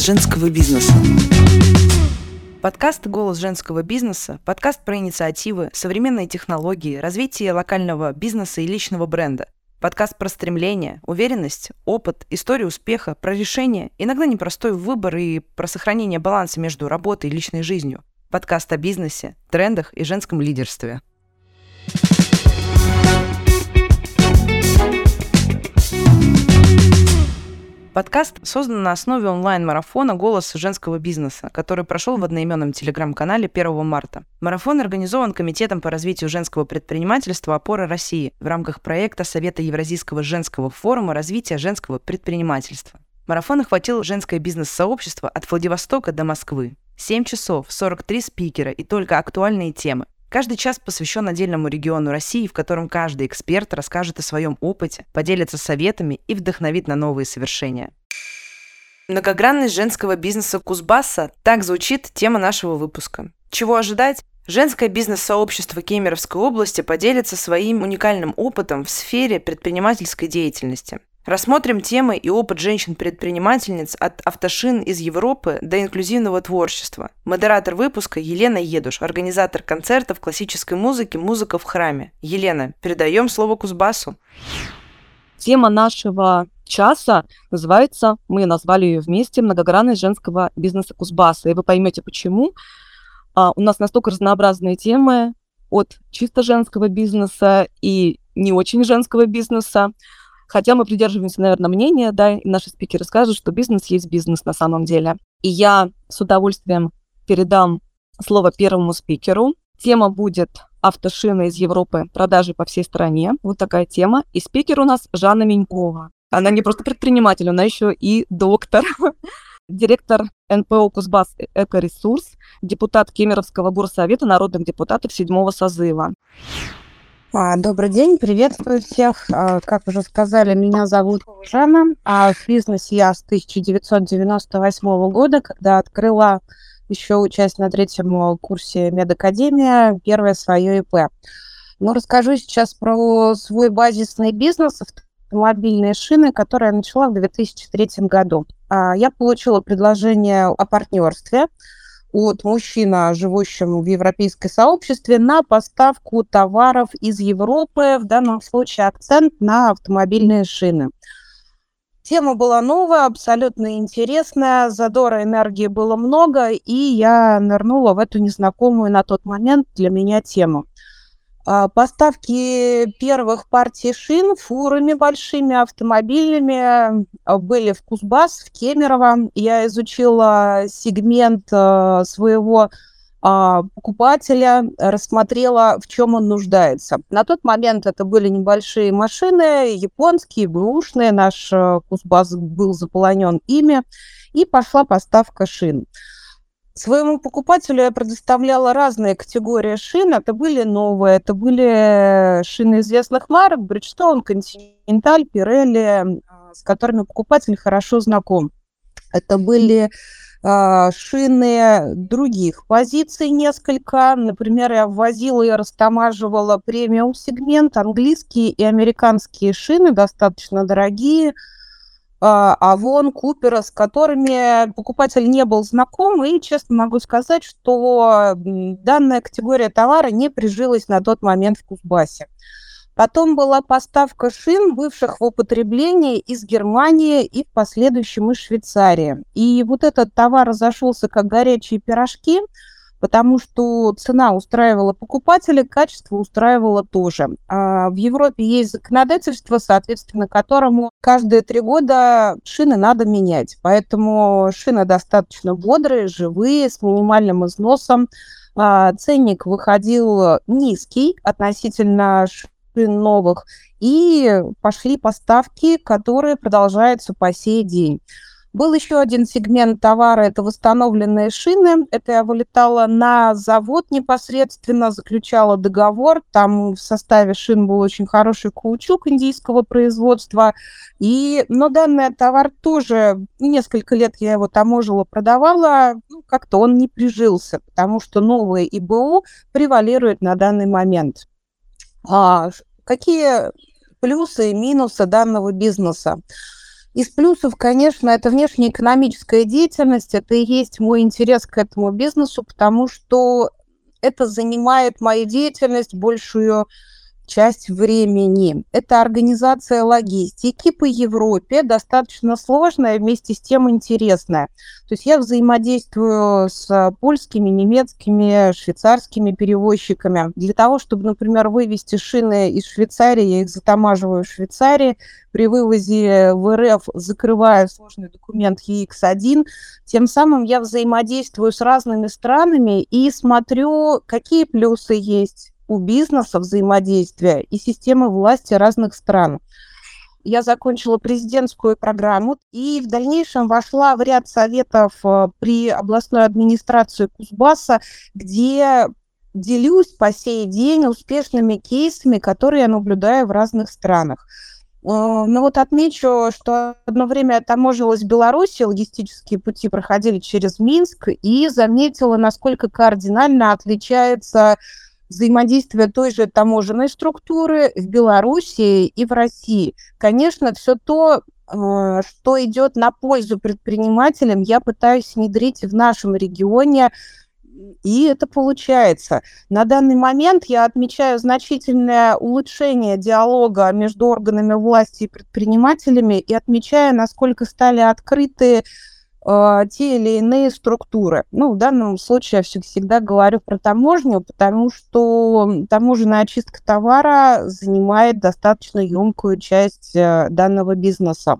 Женского бизнеса. Подкаст «Голос женского бизнеса» – подкаст про инициативы, современные технологии, развитие локального бизнеса и личного бренда. Подкаст про стремление, уверенность, опыт, историю успеха, про решение, иногда непростой выбор и про сохранение баланса между работой и личной жизнью. Подкаст о бизнесе, трендах и женском лидерстве. Подкаст создан на основе онлайн-марафона «Голос женского бизнеса», который прошел в одноименном телеграм-канале 1 марта. Марафон организован Комитетом по развитию женского предпринимательства «Опора России» в рамках проекта Совета Евразийского женского форума развития женского предпринимательства. Марафон охватил женское бизнес-сообщество от Владивостока до Москвы. 7 часов, 43 спикера и только актуальные темы. Каждый час посвящен отдельному региону России, в котором каждый эксперт расскажет о своем опыте, поделится советами и вдохновит на новые совершения. Многогранность женского бизнеса Кузбасса – так звучит тема нашего выпуска. Чего ожидать? Женское бизнес-сообщество Кемеровской области поделится своим уникальным опытом в сфере предпринимательской деятельности. Рассмотрим темы и опыт женщин-предпринимательниц от автошин из Европы до инклюзивного творчества. Модератор выпуска Елена Едуш, организатор концертов классической музыки «Музыка в храме». Елена, передаем слово Кузбассу. Тема нашего часа называется, мы назвали ее вместе, «Многогранность женского бизнеса Кузбасса». И вы поймете, почему. А, у нас настолько разнообразные темы от чисто женского бизнеса и не очень женского бизнеса. Хотя мы придерживаемся, наверное, мнения, да, и наши спикеры скажут, что бизнес есть бизнес на самом деле. И я с удовольствием передам слово первому спикеру. Тема будет автошины из Европы, продажи по всей стране. Вот такая тема. И спикер у нас Жанна Менькова. Она не просто предприниматель, она еще и доктор. Директор НПО «Кузбасс Экоресурс», депутат Кемеровского горсовета народных депутатов седьмого созыва. А, добрый день, приветствую всех. А, как уже сказали, меня зовут Жанна. А в бизнесе я с 1998 года, когда открыла еще участь на третьем курсе медакадемия, первое свое ИП. Ну, расскажу сейчас про свой базисный бизнес, автомобильные шины, который я начала в 2003 году. А, я получила предложение о партнерстве – от мужчина, живущему в европейском сообществе, на поставку товаров из Европы, в данном случае акцент на автомобильные шины. Тема была новая, абсолютно интересная, задора энергии было много, и я нырнула в эту незнакомую на тот момент для меня тему. А, поставки первых партий шин фурами большими, автомобилями а, были в Кузбасс, в Кемерово. Я изучила сегмент а, своего покупателя, рассмотрела, в чем он нуждается. На тот момент это были небольшие машины, японские, бэушные. Наш Кузбасс был заполонен ими. И пошла поставка шин. Своему покупателю я предоставляла разные категории шин. Это были новые, это были шины известных марок, Bridgestone, Continental, Pirelli, а, с которыми покупатель хорошо знаком. Это были э, шины других позиций несколько. Например, я ввозила и растамаживала премиум-сегмент, английские и американские шины, достаточно дорогие – Авон, а Купера, с которыми покупатель не был знаком, и честно могу сказать, что данная категория товара не прижилась на тот момент в Кузбассе. Потом была поставка шин, бывших в употреблении из Германии и в последующем из Швейцарии. И вот этот товар разошелся как горячие пирожки – потому что цена устраивала покупателя, качество устраивало тоже. А в Европе есть законодательство, соответственно, которому каждые три года шины надо менять. Поэтому шины достаточно бодрые, живые, с минимальным износом. А ценник выходил низкий относительно шин новых, и пошли поставки, которые продолжаются по сей день. Был еще один сегмент товара, это восстановленные шины. Это я вылетала на завод непосредственно, заключала договор. Там в составе шин был очень хороший каучук индийского производства. И, но данный товар тоже, несколько лет я его таможила, продавала, ну, как-то он не прижился, потому что новые ИБУ превалируют на данный момент. А, какие плюсы и минусы данного бизнеса? Из плюсов, конечно, это внешнеэкономическая деятельность, это и есть мой интерес к этому бизнесу, потому что это занимает мою деятельность большую часть времени. Это организация логистики по Европе, достаточно сложная, вместе с тем интересная. То есть я взаимодействую с польскими, немецкими, швейцарскими перевозчиками. Для того, чтобы, например, вывести шины из Швейцарии, я их затамаживаю в Швейцарии, при вывозе в РФ закрываю сложный документ EX1. Тем самым я взаимодействую с разными странами и смотрю, какие плюсы есть, у бизнеса взаимодействия и системы власти разных стран. Я закончила президентскую программу и в дальнейшем вошла в ряд советов э, при областной администрации Кузбасса, где делюсь по сей день успешными кейсами, которые я наблюдаю в разных странах. Э, Но вот отмечу, что одно время таможилась в Беларуси, логистические пути проходили через Минск, и заметила, насколько кардинально отличается взаимодействия той же таможенной структуры в Беларуси и в России. Конечно, все то, э, что идет на пользу предпринимателям, я пытаюсь внедрить в нашем регионе, и это получается. На данный момент я отмечаю значительное улучшение диалога между органами власти и предпринимателями и отмечаю, насколько стали открыты э, те или иные структуры. Ну, в данном случае я всегда говорю про таможню, потому что таможенная очистка товара занимает достаточно емкую часть э, данного бизнеса.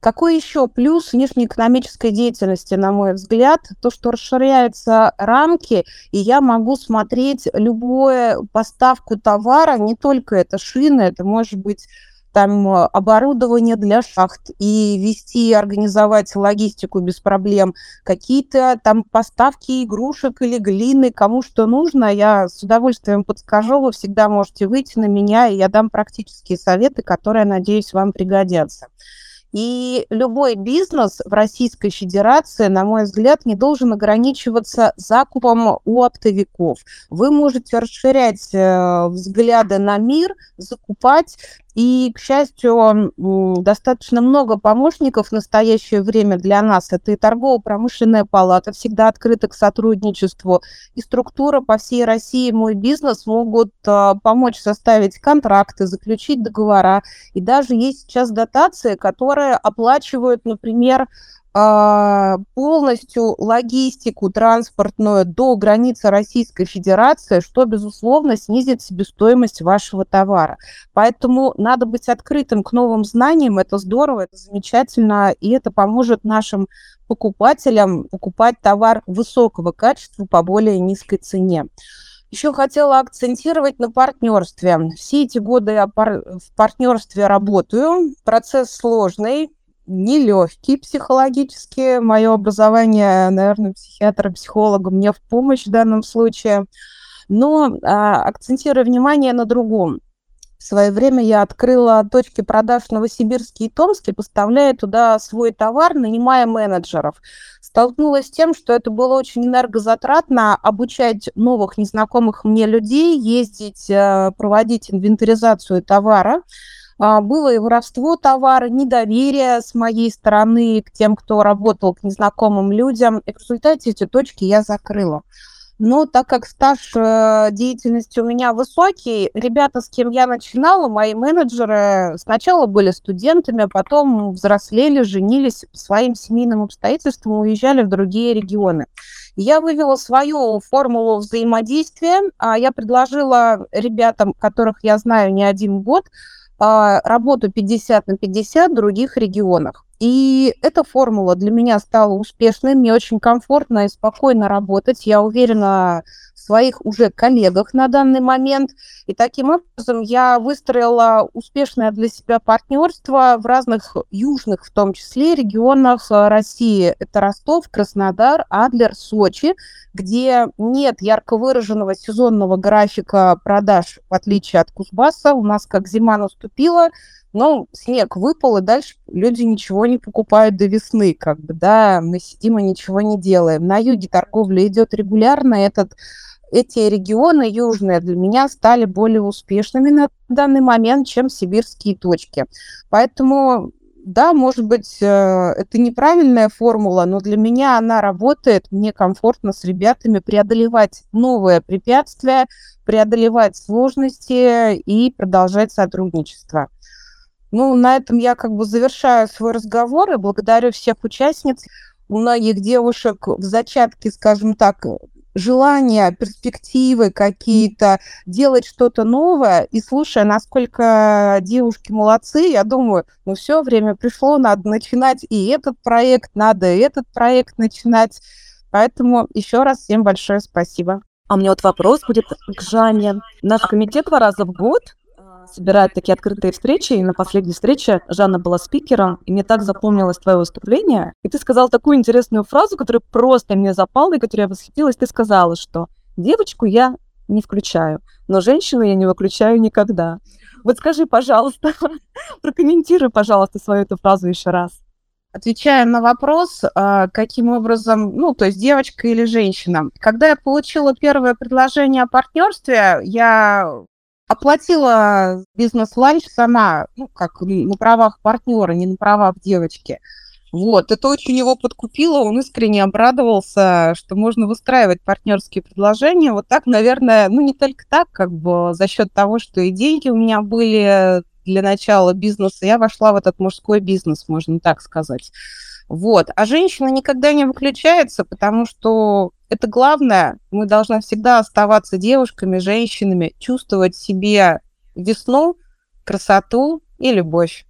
Какой еще плюс внешнеэкономической деятельности, на мой взгляд, то, что расширяются рамки, и я могу смотреть любую поставку товара, не только это шины, это может быть там э, оборудование для шахт и вести, организовать логистику без проблем, какие-то там поставки игрушек или глины, кому что нужно, я с удовольствием подскажу, вы всегда можете выйти на меня, и я дам практические советы, которые, надеюсь, вам пригодятся. И любой бизнес в Российской Федерации, на мой взгляд, не должен ограничиваться закупом у оптовиков. Вы можете расширять э, взгляды на мир, закупать и, к счастью, достаточно много помощников в настоящее время для нас. Это и торгово-промышленная палата, всегда открыта к сотрудничеству, и структура по всей России «Мой бизнес» могут а, помочь составить контракты, заключить договора. И даже есть сейчас дотации, которые оплачивают, например, а, полностью логистику транспортную до границы Российской Федерации, что, безусловно, снизит себестоимость вашего товара. Поэтому надо быть открытым к новым знаниям, это здорово, это замечательно, и это поможет нашим покупателям покупать товар высокого качества по более низкой цене. Еще хотела акцентировать на партнерстве. Все эти годы я в партнерстве работаю. Процесс сложный, нелегкий психологически. Мое образование, наверное, психиатра, психолога мне в помощь в данном случае. Но а, акцентирую внимание на другом. В свое время я открыла точки продаж в Новосибирске и Томске, поставляя туда свой товар, нанимая менеджеров. Столкнулась с тем, что это было очень энергозатратно обучать новых незнакомых мне людей, ездить, э, проводить инвентаризацию товара. А, было и воровство товара, недоверие с моей стороны к тем, кто работал, к незнакомым людям. И в результате эти точки я закрыла. Но так как стаж э, деятельности у меня высокий, ребята, с кем я начинала, мои менеджеры сначала были студентами, а потом взрослели, женились своим семейным обстоятельствам, уезжали в другие регионы. Я вывела свою формулу взаимодействия. А я предложила ребятам, которых я знаю не один год, а, работу 50 на 50 в других регионах. И эта формула для меня стала успешной, мне очень комфортно и спокойно работать. Я уверена в своих уже коллегах на данный момент. И таким образом я выстроила успешное для себя партнерство в разных южных, в том числе, регионах России. Это Ростов, Краснодар, Адлер, Сочи, где нет ярко выраженного сезонного графика продаж, в отличие от Кузбасса. У нас как зима наступила, но снег выпал, и дальше люди ничего не покупают до весны, как бы, да, мы сидим и ничего не делаем. На юге торговля идет регулярно, этот эти регионы южные для меня стали более успешными на данный момент, чем сибирские точки. Поэтому да, может быть, э, это неправильная формула, но для меня она работает. Мне комфортно с ребятами преодолевать новые препятствия, преодолевать сложности и продолжать сотрудничество. Ну, на этом я как бы завершаю свой разговор и благодарю всех участниц. У многих девушек в зачатке, скажем так, желания, перспективы какие-то, делать что-то новое. И слушая, насколько девушки молодцы, я думаю, ну все, время пришло, надо начинать и этот проект, надо и этот проект начинать. Поэтому еще раз всем большое спасибо. А у меня вот вопрос будет к Жанне. Наш комитет два раза в год собирает такие открытые встречи, и на последней встрече Жанна была спикером, и мне так запомнилось твое выступление, и ты сказал такую интересную фразу, которая просто мне запала, и которой я восхитилась. Ты сказала, что девочку я не включаю, но женщину я не выключаю никогда. Вот скажи, пожалуйста, прокомментируй, пожалуйста, свою эту фразу еще раз. Отвечая на вопрос, а, каким образом, ну, то есть девочка или женщина. Когда я получила первое предложение о партнерстве, я оплатила бизнес-ланч сама, ну, как на правах партнера, не на правах девочки. Вот, это очень его подкупило, он искренне обрадовался, что можно выстраивать партнерские предложения. Вот так, наверное, ну не только так, как бы за счет того, что и деньги у меня были для начала бизнеса, я вошла в этот мужской бизнес, можно так сказать. Вот. А женщина никогда не выключается, потому что это главное. Мы должны всегда оставаться девушками, женщинами, чувствовать себе весну, красоту и любовь.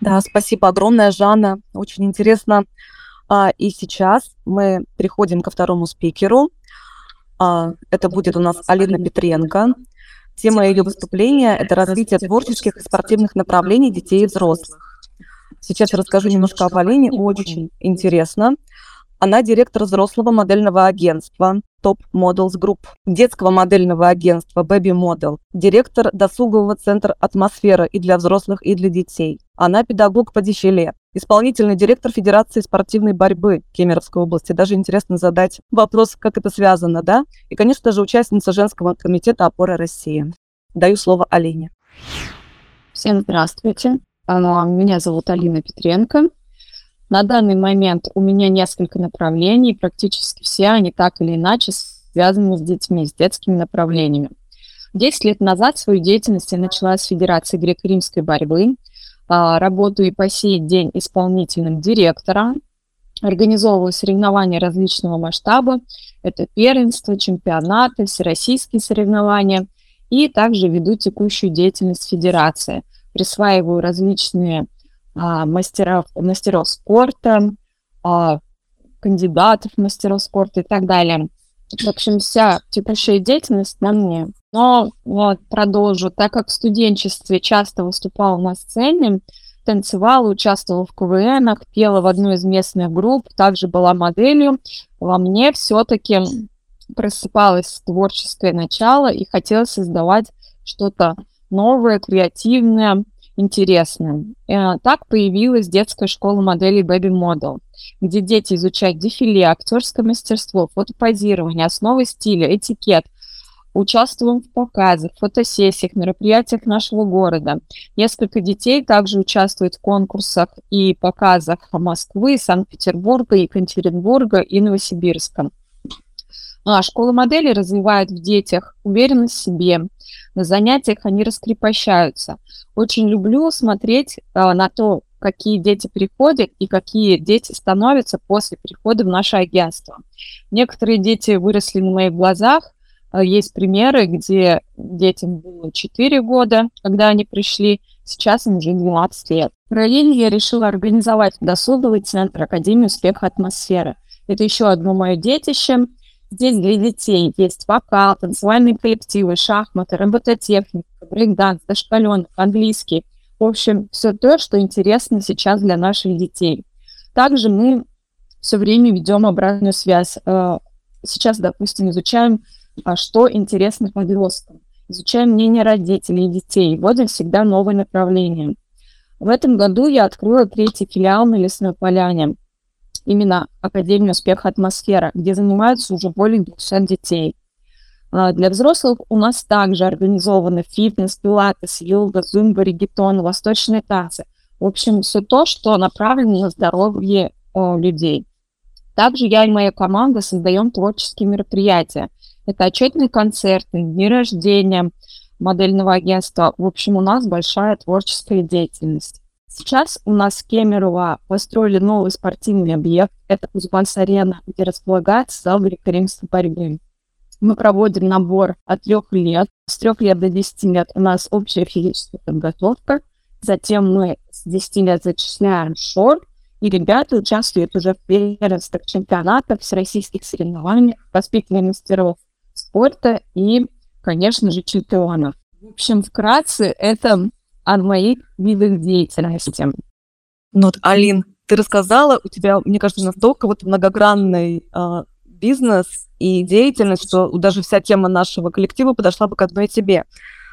Да, спасибо огромное, Жанна. Очень интересно. А, и сейчас мы переходим ко второму спикеру. А, это будет у нас Алина Петренко. Тема ее выступления – это развитие творческих и спортивных направлений детей и взрослых. Сейчас я расскажу немножко об Алине, очень интересно. Она директор взрослого модельного агентства Top Models Group, детского модельного агентства Baby Model, директор досугового центра «Атмосфера» и для взрослых, и для детей. Она педагог по дефиле, исполнительный директор Федерации спортивной борьбы Кемеровской области. Даже интересно задать вопрос, как это связано, да? И, конечно же, участница женского комитета «Опора России». Даю слово Алине. Всем здравствуйте. Меня зовут Алина Петренко. На данный момент у меня несколько направлений, практически все они так или иначе связаны с детьми, с детскими направлениями. Десять лет назад свою деятельность я начала с Федерации греко-римской борьбы. А, работаю и по сей день исполнительным директором. Организовываю соревнования различного масштаба. Это первенство, чемпионаты, всероссийские соревнования. И также веду текущую деятельность Федерации. Присваиваю различные а, мастеров, мастеров спорта, а, кандидатов в мастеров спорта и так далее. В общем, вся текущая деятельность на мне. Но вот продолжу, так как в студенчестве часто выступала на сцене, танцевала, участвовала в КВНах, пела в одной из местных групп, также была моделью, во мне все-таки просыпалось творческое начало и хотелось создавать что-то новое, креативное, интересным. Э, так появилась детская школа моделей Baby Model, где дети изучают дефиле, актерское мастерство, фотопозирование, основы стиля, этикет, участвуем в показах, фотосессиях, мероприятиях нашего города. Несколько детей также участвуют в конкурсах и показах Москвы, Санкт-Петербурга, Екатеринбурга и Новосибирска. А школа моделей развивает в детях уверенность в себе, на занятиях они раскрепощаются. Очень люблю смотреть э, на то, какие дети приходят и какие дети становятся после прихода в наше агентство. Некоторые дети выросли на моих глазах. Э, есть примеры, где детям было 4 года, когда они пришли, сейчас им уже 12 лет. Параллельно я решила организовать досуговый центр Академии успеха атмосферы. Это еще одно мое детище – Здесь для детей есть вокал, танцевальные коллективы, шахматы, робототехника, брейкданс, дошкаленок, английский. В общем, все то, что интересно сейчас для наших детей. Также мы все время ведем обратную связь. Э, сейчас, допустим, изучаем, а, что интересно подросткам. Изучаем мнение родителей и детей. Вводим всегда новые направления. В этом году я открыла третий филиал на Лесной Поляне именно Академия успеха атмосфера, где занимаются уже более 200 детей. А, для взрослых у нас также организованы фитнес, пилатес, йога, зумба, регетон, восточные танцы. В общем, все то, что направлено на здоровье о, людей. Также я и моя команда создаем творческие мероприятия. Это отчетные концерты, дни рождения модельного агентства. В общем, у нас большая творческая деятельность. Сейчас у нас в Кемерово построили новый спортивный объект. Это Кузбасс-арена, где располагается зал греко-римской борьбы. Мы проводим набор от трех лет. С трех лет до 10 лет у нас общая физическая подготовка. Затем мы с 10 лет зачисляем шор, и ребята участвуют уже в первенствах чемпионатов, всероссийских соревнованиях, воспитывая мастеров спорта и, конечно же, чемпионов. В общем, вкратце, это о моих видах деятельности. Ну вот, Алин, ты рассказала, у тебя, мне кажется, настолько вот многогранный э, бизнес и деятельность, что даже вся тема нашего коллектива подошла бы к одной тебе.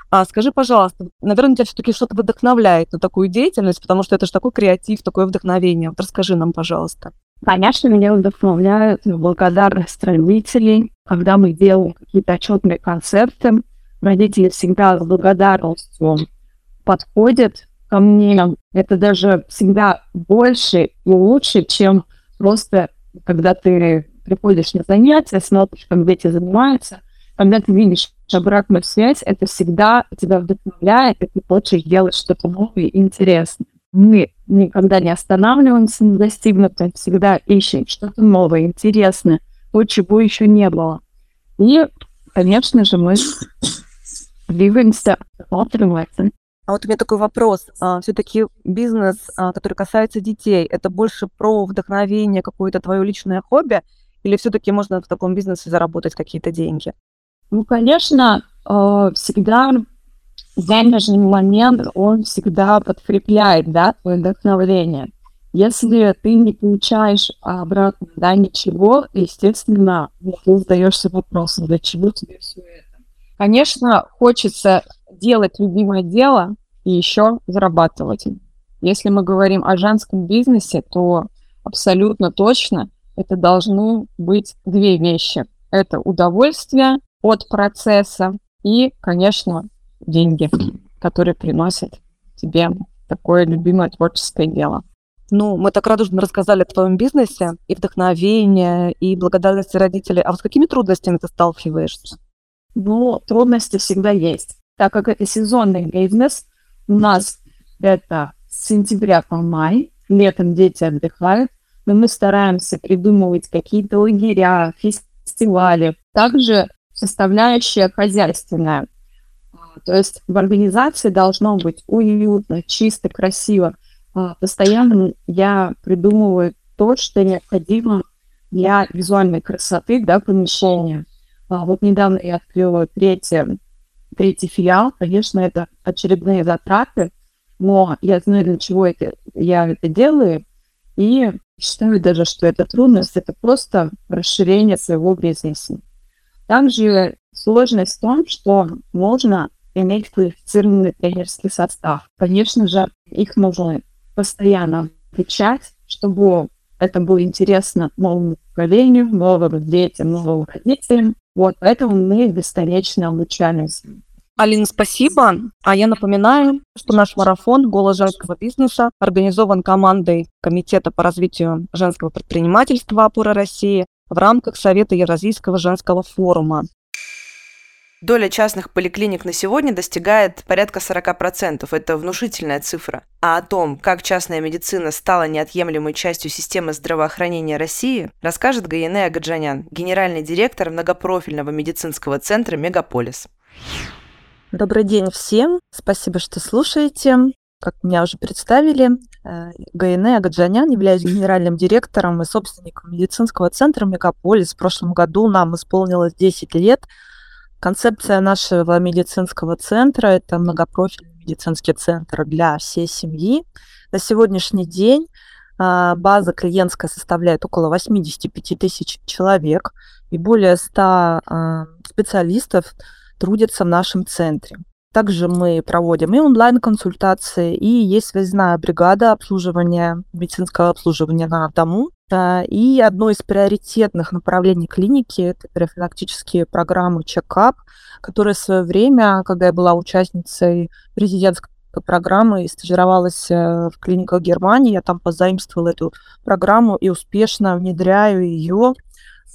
А скажи, пожалуйста, наверное, тебя все-таки что-то вдохновляет на такую деятельность, потому что это же такой креатив, такое вдохновение. Вот расскажи нам, пожалуйста. Конечно, меня вдохновляют благодарность родителей, когда мы делаем какие-то отчетные концерты. Родители всегда с благодарностью подходят ко мне. Это даже всегда больше и лучше, чем просто когда ты приходишь на занятия, смотришь, как дети занимаются – когда ты видишь обратную связь, это всегда тебя вдохновляет, и ты хочешь делать что-то новое и интересное. Мы никогда не останавливаемся на достигнутом, всегда ищем что-то новое, интересное, то, чего еще не было. И, конечно же, мы двигаемся, смотримся. А вот у меня такой вопрос. А, все-таки бизнес, а, который касается детей, это больше про вдохновение, какое-то твое личное хобби, или все-таки можно в таком бизнесе заработать какие-то деньги? Ну, конечно, э, всегда денежный момент, он всегда подкрепляет, да, твое вдохновление. Если ты не получаешь обратно, да, ничего, естественно, ты задаешься вопросом, для чего тебе все это. Конечно, хочется делать любимое дело и еще зарабатывать. Если мы говорим о женском бизнесе, то абсолютно точно это должны быть две вещи. Это удовольствие от процесса и, конечно, деньги, которые приносят тебе такое любимое творческое дело. Ну, мы так радужно рассказали о твоем бизнесе, и вдохновение, и благодарности родителей. А вот с какими трудностями ты сталкиваешься? Ну, трудности всегда есть. Так как это сезонный бизнес, у нас это с сентября по май, летом дети отдыхают, но мы стараемся придумывать какие-то лагеря, фестивали. Также составляющая хозяйственная. То есть в организации должно быть уютно, чисто, красиво. А, постоянно я придумываю то, что необходимо для визуальной красоты да, помещения. А, вот недавно я открыла третий, третий филиал. Конечно, это очередные затраты, но я знаю, для чего это, я это делаю. И считаю даже, что это трудность, это просто расширение своего бизнеса. Также сложность в том, что можно иметь квалифицированный тренерский состав. Конечно же, их нужно постоянно включать, чтобы это было интересно новому поколению, новым детям, новым родителям. Вот, поэтому мы бесконечно обучаемся. Алина, спасибо. А я напоминаю, что наш марафон «Голос женского бизнеса» организован командой Комитета по развитию женского предпринимательства «Опора России» в рамках Совета Евразийского женского форума. Доля частных поликлиник на сегодня достигает порядка 40%. Это внушительная цифра. А о том, как частная медицина стала неотъемлемой частью системы здравоохранения России, расскажет Гаине Агаджанян, генеральный директор многопрофильного медицинского центра «Мегаполис». Добрый день всем. Спасибо, что слушаете. Как меня уже представили, э, Гайне Агаджанян, являюсь генеральным директором и собственником медицинского центра «Мегаполис». В прошлом году нам исполнилось 10 лет. Концепция нашего медицинского центра – это многопрофильный медицинский центр для всей семьи. На сегодняшний день э, база клиентская составляет около 85 тысяч человек, и более 100 э, специалистов трудятся в нашем центре. Также мы проводим и онлайн-консультации, и есть связная бригада обслуживания, медицинского обслуживания на дому. И одно из приоритетных направлений клиники – это профилактические программы чекап, которые в свое время, когда я была участницей президентской программы и стажировалась э, в клиниках Германии. Я там позаимствовала эту программу и успешно внедряю ее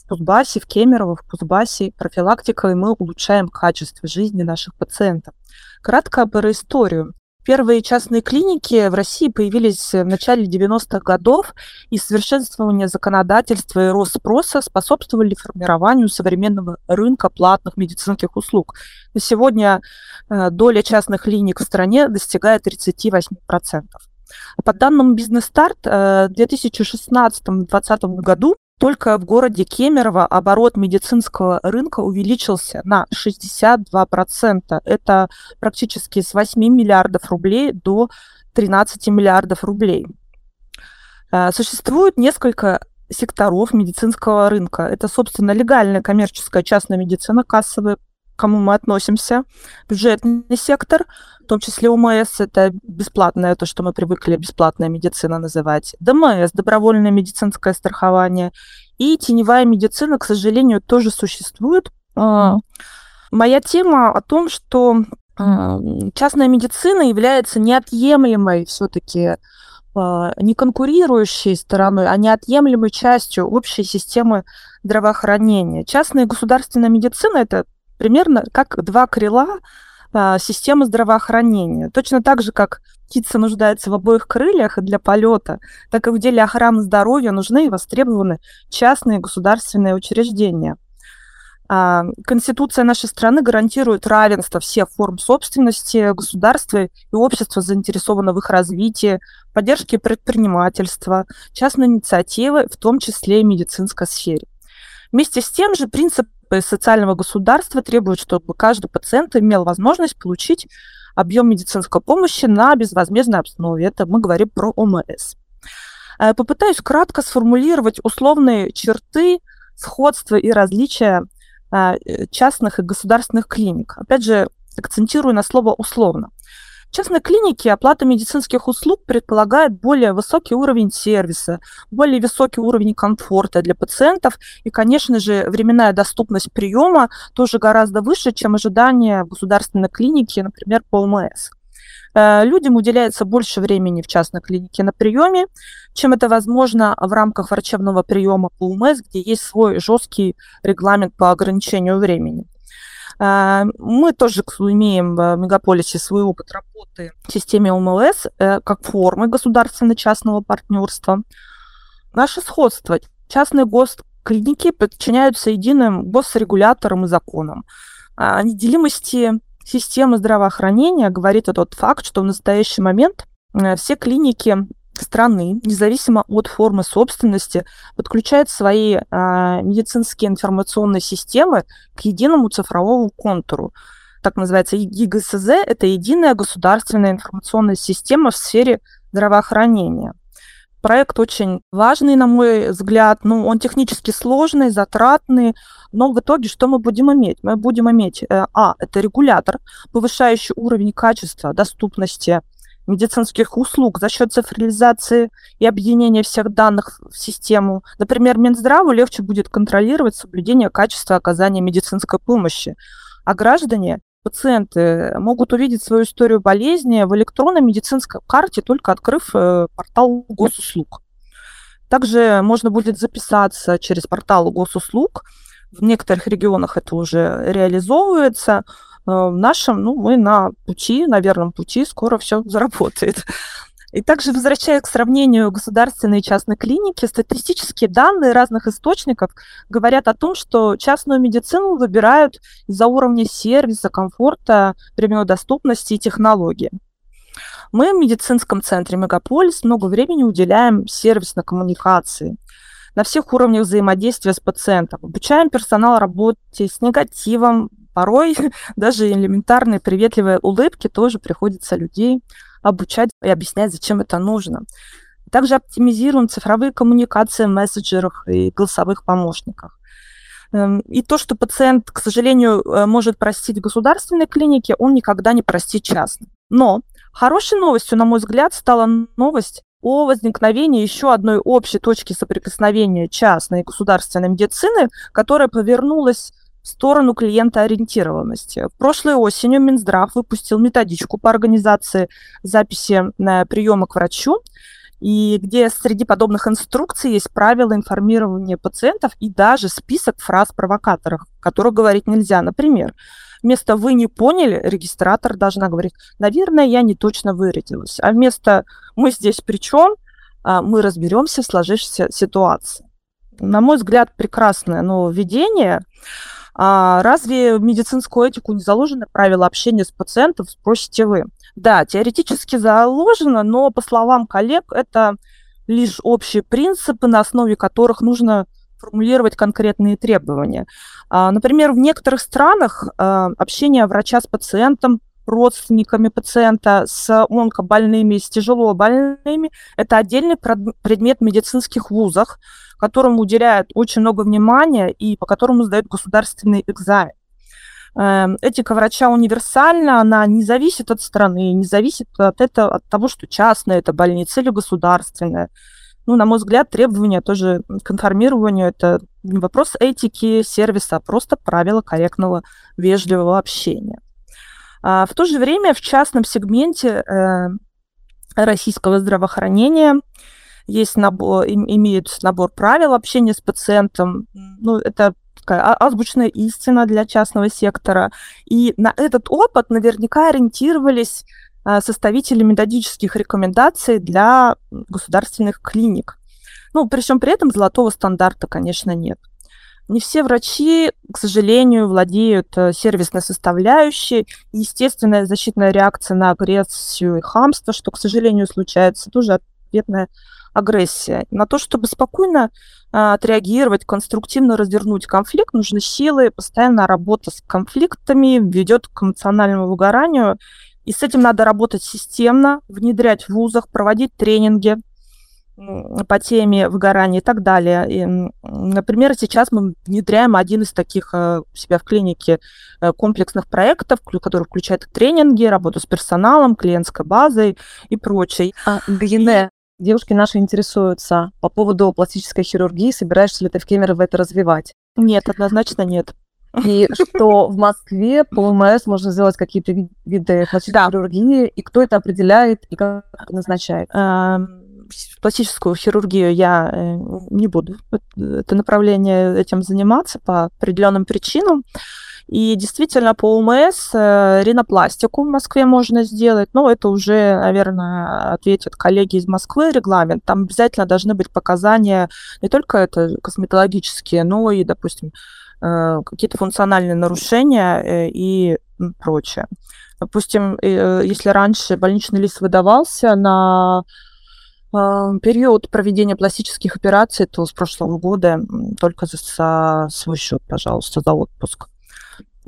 в Кузбассе, в Кемерово, в Кузбассе. Профилактика, и мы улучшаем качество жизни наших пациентов. Кратко про историю. Первые частные клиники в России появились в начале 90-х годов, и совершенствование законодательства и рост спроса способствовали формированию современного рынка платных медицинских услуг. На сегодня э, доля частных клиник в стране достигает 38%. По данным Бизнес-старт, э, в 2016-2020 году только в городе Кемерово оборот медицинского рынка увеличился на 62%. Это практически с 8 миллиардов рублей до 13 миллиардов рублей. Э, существует несколько секторов медицинского рынка. Это, собственно, легальная коммерческая частная медицина, кассовые кому мы относимся. Бюджетный сектор, в том числе ОМС, это бесплатное, то, что мы привыкли бесплатная медицина называть. ДМС, добровольное медицинское страхование. И теневая медицина, к сожалению, тоже существует. А, моя тема о том, что а, частная медицина является неотъемлемой все-таки а, не конкурирующей стороной, а неотъемлемой частью общей системы здравоохранения. Частная государственная медицина – это примерно как два крыла а, системы здравоохранения. Точно так же, как птица нуждается в обоих крыльях для полета, так и в деле охраны здоровья нужны и востребованы частные государственные учреждения. А, Конституция нашей страны гарантирует равенство всех форм собственности государства и общества заинтересовано в их развитии, поддержке предпринимательства, частной инициативы, в том числе и медицинской сфере. Вместе с тем же принцип социального государства требует, чтобы каждый пациент имел возможность получить объем медицинской помощи на безвозмездной основе. Это мы говорим про ОМС. Э, попытаюсь кратко сформулировать условные черты сходства и различия э, частных и государственных клиник. Опять же, акцентирую на слово «условно». Частной клинике оплата медицинских услуг предполагает более высокий уровень сервиса, более высокий уровень комфорта для пациентов и, конечно же, временная доступность приема тоже гораздо выше, чем ожидания в государственной клинике, например, по ОМС. Э, людям уделяется больше времени в частной клинике на приеме, чем это возможно в рамках врачебного приема по УМС, где есть свой жесткий регламент по ограничению времени. А, мы тоже имеем в мегаполисе свой опыт работы в системе ОМЛС э, как формы государственно-частного партнерства. Наше сходство. Частные госклиники подчиняются единым госрегуляторам и законам. О неделимости системы здравоохранения говорит тот факт, что в настоящий момент э, все клиники страны, независимо от формы собственности, подключает свои а, медицинские информационные системы к единому цифровому контуру. Так называется ЕГСЗ – это единая государственная информационная система в сфере здравоохранения. Проект очень важный, на мой взгляд, ну, он технически сложный, затратный, но в итоге что мы будем иметь? Мы будем иметь, э, а, это регулятор, повышающий уровень качества, доступности медицинских услуг за счет цифровизации и объединения всех данных в систему. Например, Минздраву легче будет контролировать соблюдение качества оказания медицинской помощи, а граждане пациенты могут увидеть свою историю болезни в электронной медицинской карте, только открыв э, портал госуслуг. Также можно будет записаться через портал госуслуг. В некоторых регионах это уже реализовывается. Э, в нашем, ну, мы на пути, на верном пути, скоро все заработает. И также, возвращаясь к сравнению государственной и частной клиники, статистические данные разных источников говорят о том, что частную медицину выбирают из-за уровня сервиса, комфорта, прямой доступности и технологии. Мы в медицинском центре Мегаполис много времени уделяем сервисной коммуникации на всех уровнях взаимодействия с пациентом. Обучаем персонал работе с негативом, порой даже элементарные приветливые улыбки тоже приходится людей обучать и объяснять, зачем это нужно. Также оптимизируем цифровые коммуникации в мессенджерах и голосовых помощниках. Эм, и то, что пациент, к сожалению, э, может простить государственной клинике, он никогда не простит частной. Но хорошей новостью, на мой взгляд, стала новость о возникновении еще одной общей точки соприкосновения частной и государственной медицины, которая повернулась сторону клиентоориентированности. Прошлой осенью Минздрав выпустил методичку по организации записи на приема к врачу, и где среди подобных инструкций есть правила информирования пациентов и даже список фраз-провокаторов, которых говорить нельзя. Например, вместо «вы не поняли» регистратор должна говорить «наверное, я не точно выразилась», а вместо «мы здесь при чем?» а, мы разберемся в сложившейся ситуации. На мой взгляд, прекрасное нововведение. А разве в медицинскую этику не заложено правила общения с пациентом, спросите вы? Да, теоретически заложено, но, по словам коллег, это лишь общие принципы, на основе которых нужно формулировать конкретные требования. А, например, в некоторых странах а, общение врача с пациентом, родственниками пациента, с онкобольными, с тяжело больными, это отдельный предмет в медицинских вузах, которому уделяют очень много внимания и по которому сдают государственный экзамен. Эм, этика врача универсальна, она не зависит от страны, не зависит от, этого, от того, что частная это больница или государственная. Ну, на мой взгляд, требования тоже к информированию – это не вопрос этики сервиса, а просто правила корректного, вежливого общения. А в то же время в частном сегменте э, российского здравоохранения есть набор, имеют набор правил общения с пациентом. Ну, это такая а, азбучная истина для частного сектора. И на этот опыт наверняка ориентировались а, составители методических рекомендаций для государственных клиник. Ну, при всем при этом золотого стандарта, конечно, нет. Не все врачи, к сожалению, владеют э, сервисной составляющей. Естественная защитная реакция на агрессию и хамство, что, к сожалению, случается, тоже ответная агрессия. На то, чтобы спокойно а, отреагировать, конструктивно развернуть конфликт, нужны силы, постоянная работа с конфликтами ведет к эмоциональному выгоранию. И с этим надо работать системно, внедрять в вузах, проводить тренинги по теме выгорания и так далее. И, например, сейчас мы внедряем один из таких э, у себя в клинике э, комплексных проектов, который включает тренинги, работу с персоналом, клиентской базой и прочее. А, Гене, Девушки наши интересуются по поводу пластической хирургии. Собираешься ли ты в Кемерово это развивать? Нет, однозначно нет. И что в Москве по ОМС можно сделать какие-то виды пластической да. хирургии, и кто это определяет и как назначает? Пластическую хирургию я э, не буду это направление этим заниматься по определенным причинам. И действительно, по УМС э, ринопластику в Москве можно сделать. Но это уже, наверное, ответят коллеги из Москвы регламент. Там обязательно должны быть показания не только это косметологические, но и, допустим, э, какие-то функциональные нарушения э, и прочее. Допустим, если раньше больничный лист выдавался на период проведения пластических операций, то с прошлого года только за свой счет, пожалуйста, за отпуск.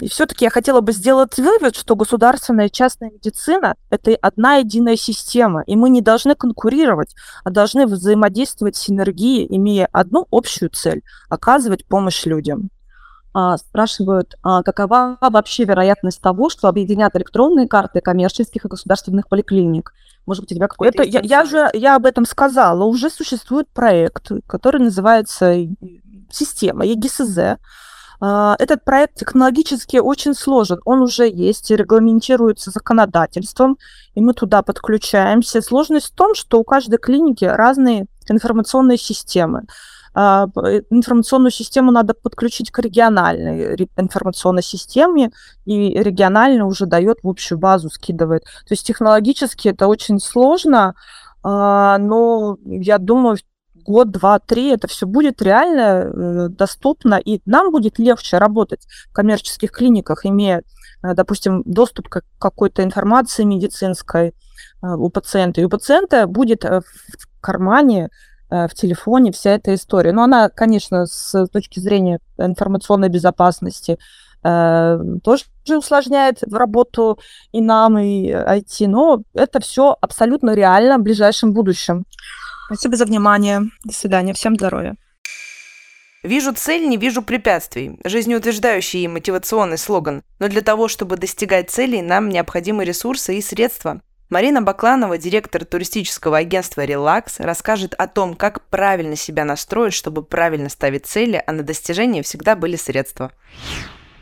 И все-таки я хотела бы сделать вывод, что государственная и частная медицина – это одна единая система, и мы не должны конкурировать, а должны взаимодействовать в синергии, имея одну общую цель – оказывать помощь людям. А, спрашивают, а какова вообще вероятность того, что объединят электронные карты коммерческих и государственных поликлиник? Может быть, у тебя какой-то... Это, я, я же я об этом сказала. Уже существует проект, который называется система ЕГСЗ, этот проект технологически очень сложен. Он уже есть и регламентируется законодательством, и мы туда подключаемся. Сложность в том, что у каждой клиники разные информационные системы. А, э, информационную систему надо подключить к региональной информационной системе, и регионально уже дает в общую базу, скидывает. То есть технологически это очень сложно, а, но я думаю, год, два, три это все будет реально э, доступно, и нам будет легче работать в коммерческих клиниках, имея, э, допустим, доступ к какой-то информации медицинской э, у пациента. И у пациента будет в кармане, в телефоне вся эта история. Но она, конечно, с точки зрения информационной безопасности, тоже усложняет работу и нам, и IT, но это все абсолютно реально в ближайшем будущем. Спасибо за внимание. До свидания. Всем здоровья. Вижу цель, не вижу препятствий. Жизнеутверждающий и мотивационный слоган. Но для того, чтобы достигать целей, нам необходимы ресурсы и средства. Марина Бакланова, директор туристического агентства «Релакс», расскажет о том, как правильно себя настроить, чтобы правильно ставить цели, а на достижение всегда были средства.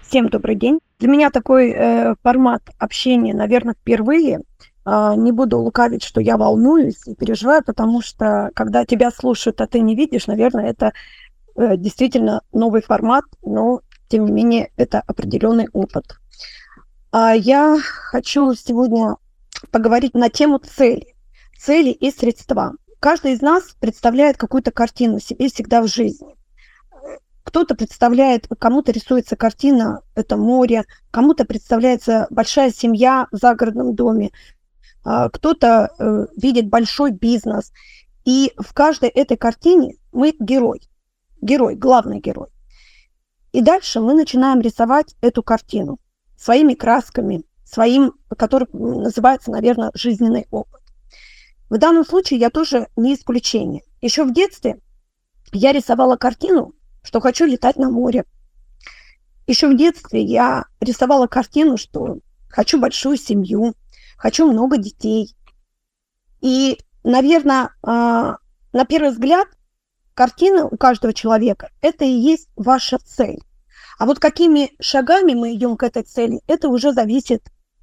Всем добрый день. Для меня такой э, формат общения, наверное, впервые. Э, не буду лукавить, что я волнуюсь и переживаю, потому что когда тебя слушают, а ты не видишь, наверное, это э, действительно новый формат, но тем не менее это определенный опыт. А я хочу сегодня поговорить на тему цели, цели и средства. Каждый из нас представляет какую-то картину себе всегда в жизни. Кто-то представляет, кому-то рисуется картина, это море, кому-то представляется большая семья в загородном доме, а, кто-то э, видит большой бизнес. И в каждой этой картине мы герой, герой, главный герой. И дальше мы начинаем рисовать эту картину своими красками, своим, который называется, наверное, жизненный опыт. В данном случае я тоже не исключение. Еще в детстве я рисовала картину, что хочу летать на море. Еще в детстве я рисовала картину, что хочу большую семью, хочу много детей. И, наверное, а, на первый взгляд, картина у каждого человека – это и есть ваша цель. А вот какими шагами мы идем к этой цели, это уже зависит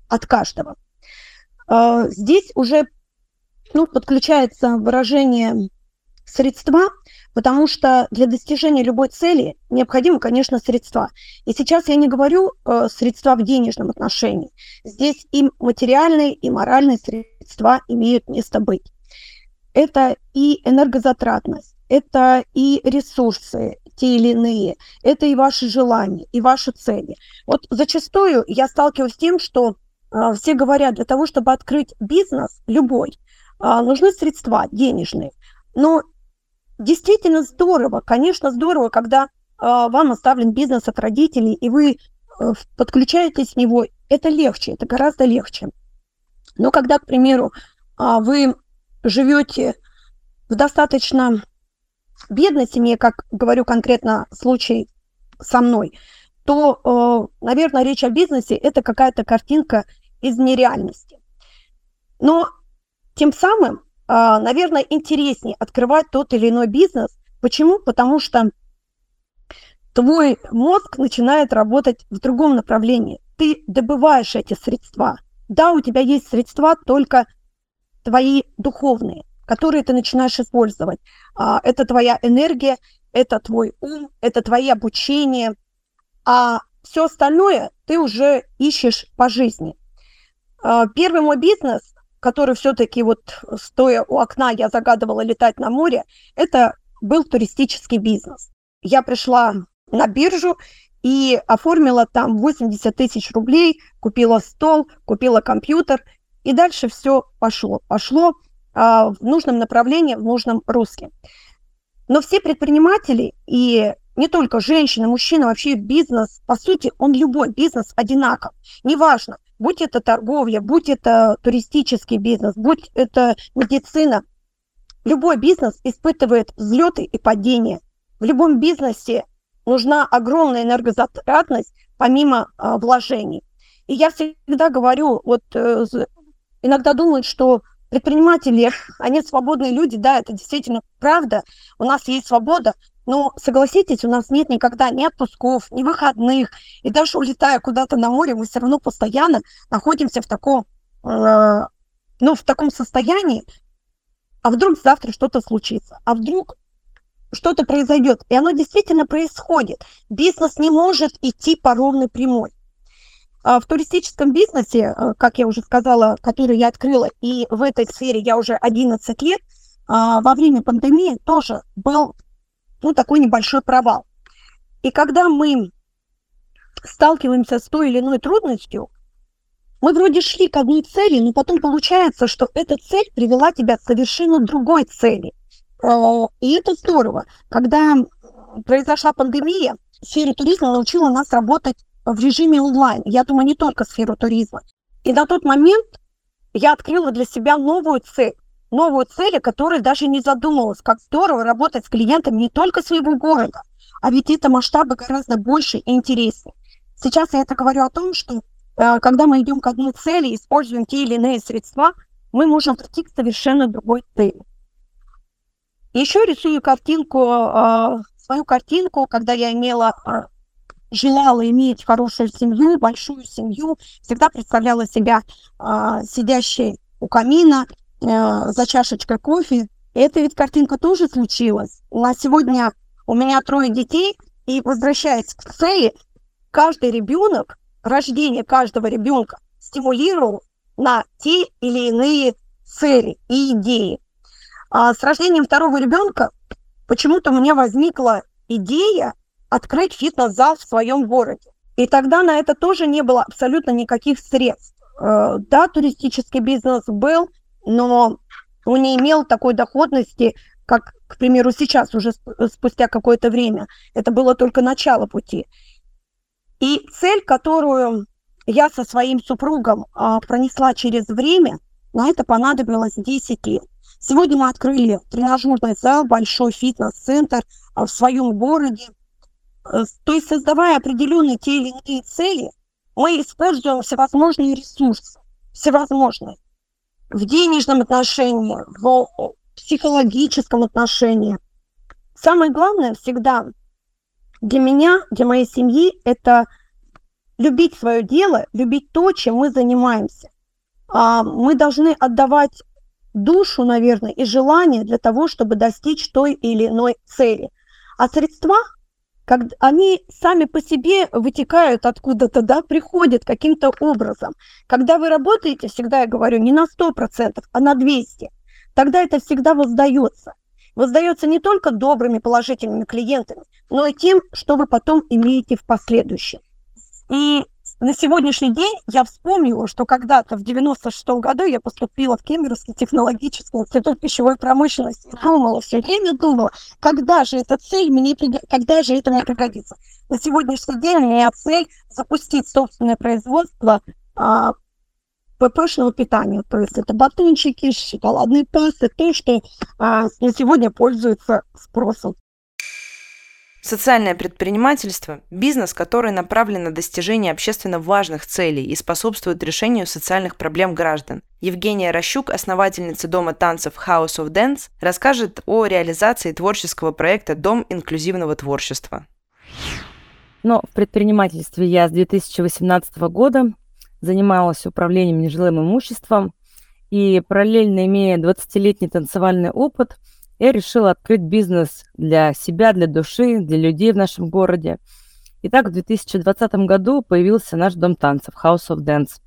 от каждого. А, здесь уже ну, подключается выражение средства, потому что для достижения любой цели необходимы, конечно, средства. И сейчас я не говорю э, средства в денежном отношении. Здесь и материальные, и моральные средства имеют место быть. Это и энергозатратность, это и ресурсы те или иные, это и ваши желания, и ваши цели. Вот зачастую я сталкиваюсь с тем, что э, все говорят, для того, чтобы открыть бизнес любой, э, нужны средства денежные. Но действительно здорово, конечно, здорово, когда э, вам оставлен бизнес от родителей, и вы э, подключаетесь в него, это легче, это гораздо легче. Но когда, к примеру, э, вы живете в достаточно бедной семье, как говорю конкретно случай со мной, то, э, наверное, речь о бизнесе – это какая-то картинка из нереальности. Но тем самым наверное, интереснее открывать тот или иной бизнес. Почему? Потому что твой мозг начинает работать в другом направлении. Ты добываешь эти средства. Да, у тебя есть средства, только твои духовные, которые ты начинаешь использовать. А, это твоя энергия, это твой ум, это твои обучение. А все остальное ты уже ищешь по жизни. А, первый мой бизнес который все-таки вот стоя у окна, я загадывала летать на море, это был туристический бизнес. Я пришла на биржу и оформила там 80 тысяч рублей, купила стол, купила компьютер, и дальше все пошло. Пошло а, в нужном направлении, в нужном русле. Но все предприниматели и не только женщины, мужчины, вообще бизнес, по сути, он любой бизнес одинаков. Неважно, будь это торговля, будь это туристический бизнес, будь это медицина, любой бизнес испытывает взлеты и падения. В любом бизнесе нужна огромная энергозатратность помимо э, вложений. И я всегда говорю, вот э, иногда думают, что предприниматели, они свободные люди, да, это действительно правда, у нас есть свобода, но согласитесь, у нас нет никогда ни отпусков, ни выходных. И даже улетая куда-то на море, мы все равно постоянно находимся в таком, э, ну, в таком состоянии. А вдруг завтра что-то случится? А вдруг что-то произойдет? И оно действительно происходит. Бизнес не может идти по ровной прямой. А в туристическом бизнесе, э, как я уже сказала, который я открыла, и в этой сфере я уже 11 лет, а, во время пандемии тоже был ну, такой небольшой провал. И когда мы сталкиваемся с той или иной трудностью, мы вроде шли к одной цели, но потом получается, что эта цель привела тебя к совершенно другой цели. Э, и это здорово. Когда произошла пандемия, сфера туризма научила нас работать в режиме онлайн. Я думаю, не только сферу туризма. И на тот момент я открыла для себя новую цель новую цель, о которой даже не задумывалась. Как здорово работать с клиентами не только своего города, а ведь это масштабы гораздо больше и интереснее. Сейчас я это говорю о том, что э, когда мы идем к одной цели, используем те или иные средства, мы можем прийти к совершенно другой цели. Еще рисую картинку, э, свою картинку, когда я имела э, желала иметь хорошую семью, большую семью, всегда представляла себя э, сидящей у камина э, за чашечкой кофе. Эта ведь картинка тоже случилась. На сегодня у меня трое детей, и возвращаясь к цели, каждый ребенок, рождение каждого ребенка стимулировал на те или иные цели и идеи. А с рождением второго ребенка почему-то у меня возникла идея открыть фитнес-зал в своем городе. И тогда на это тоже не было абсолютно никаких средств. Э, да, туристический бизнес был, но он не имел такой доходности, как, к примеру, сейчас, уже спустя какое-то время. Это было только начало пути. И цель, которую я со своим супругом а, пронесла через время, на это понадобилось 10 лет. Сегодня мы открыли тренажерный зал, большой фитнес-центр а, в своем городе. Э, то есть, создавая определенные те или иные цели, мы используем всевозможные ресурсы, всевозможные. В денежном отношении, в психологическом отношении. Самое главное всегда для меня, для моей семьи, это любить свое дело, любить то, чем мы занимаемся. А мы должны отдавать душу, наверное, и желание для того, чтобы достичь той или иной цели. А средства, как, они сами по себе вытекают откуда-то, да, приходят каким-то образом. Когда вы работаете, всегда я говорю, не на 100%, а на 200%, тогда это всегда воздается. Воздается не только добрыми положительными клиентами, но и тем, что вы потом имеете в последующем. И на сегодняшний день я вспомнила, что когда-то в 96 году я поступила в Кемеровский технологический институт пищевой промышленности. Думала, все время думала, когда же эта цель мне, когда же это мне пригодится. На сегодняшний день у меня цель запустить собственное производство а, ППшного питания. То есть это батончики, шоколадные пасты, то, что а, на сегодня пользуется спросом. Социальное предпринимательство – бизнес, который направлен на достижение общественно важных целей и способствует решению социальных проблем граждан. Евгения Рощук, основательница Дома танцев House of Dance, расскажет о реализации творческого проекта «Дом инклюзивного творчества». Но в предпринимательстве я с 2018 года занималась управлением нежилым имуществом и параллельно имея 20-летний танцевальный опыт – я решила открыть бизнес для себя, для души, для людей в нашем городе. Итак, в 2020 году появился наш дом танцев House of Dance.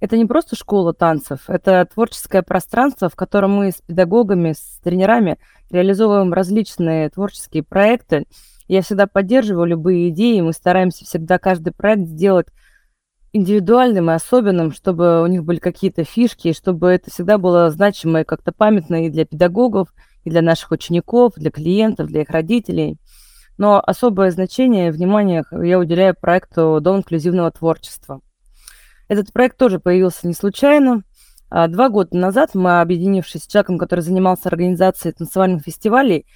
Это не просто школа танцев, это творческое пространство, в котором мы с педагогами, с тренерами реализовываем различные творческие проекты. Я всегда поддерживаю любые идеи, мы стараемся всегда каждый проект сделать индивидуальным и особенным, чтобы у них были какие-то фишки, чтобы это всегда было значимо и как-то памятно и для педагогов, и для наших учеников, для клиентов, для их родителей. Но особое значение и внимание я уделяю проекту «Дом инклюзивного творчества». Этот проект тоже появился не случайно. А, два года назад мы, объединившись с человеком, который занимался организацией танцевальных фестивалей,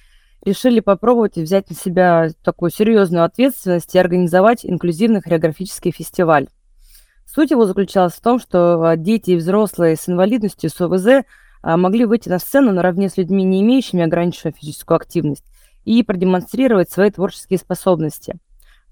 решили попробовать взять на себя такую серьезную ответственность и организовать инклюзивный хореографический фестиваль. Суть его заключалась в том, что а, дети и взрослые с инвалидностью, с ОВЗ, могли выйти на сцену наравне с людьми, не имеющими ограниченную физическую активность, и продемонстрировать свои творческие способности.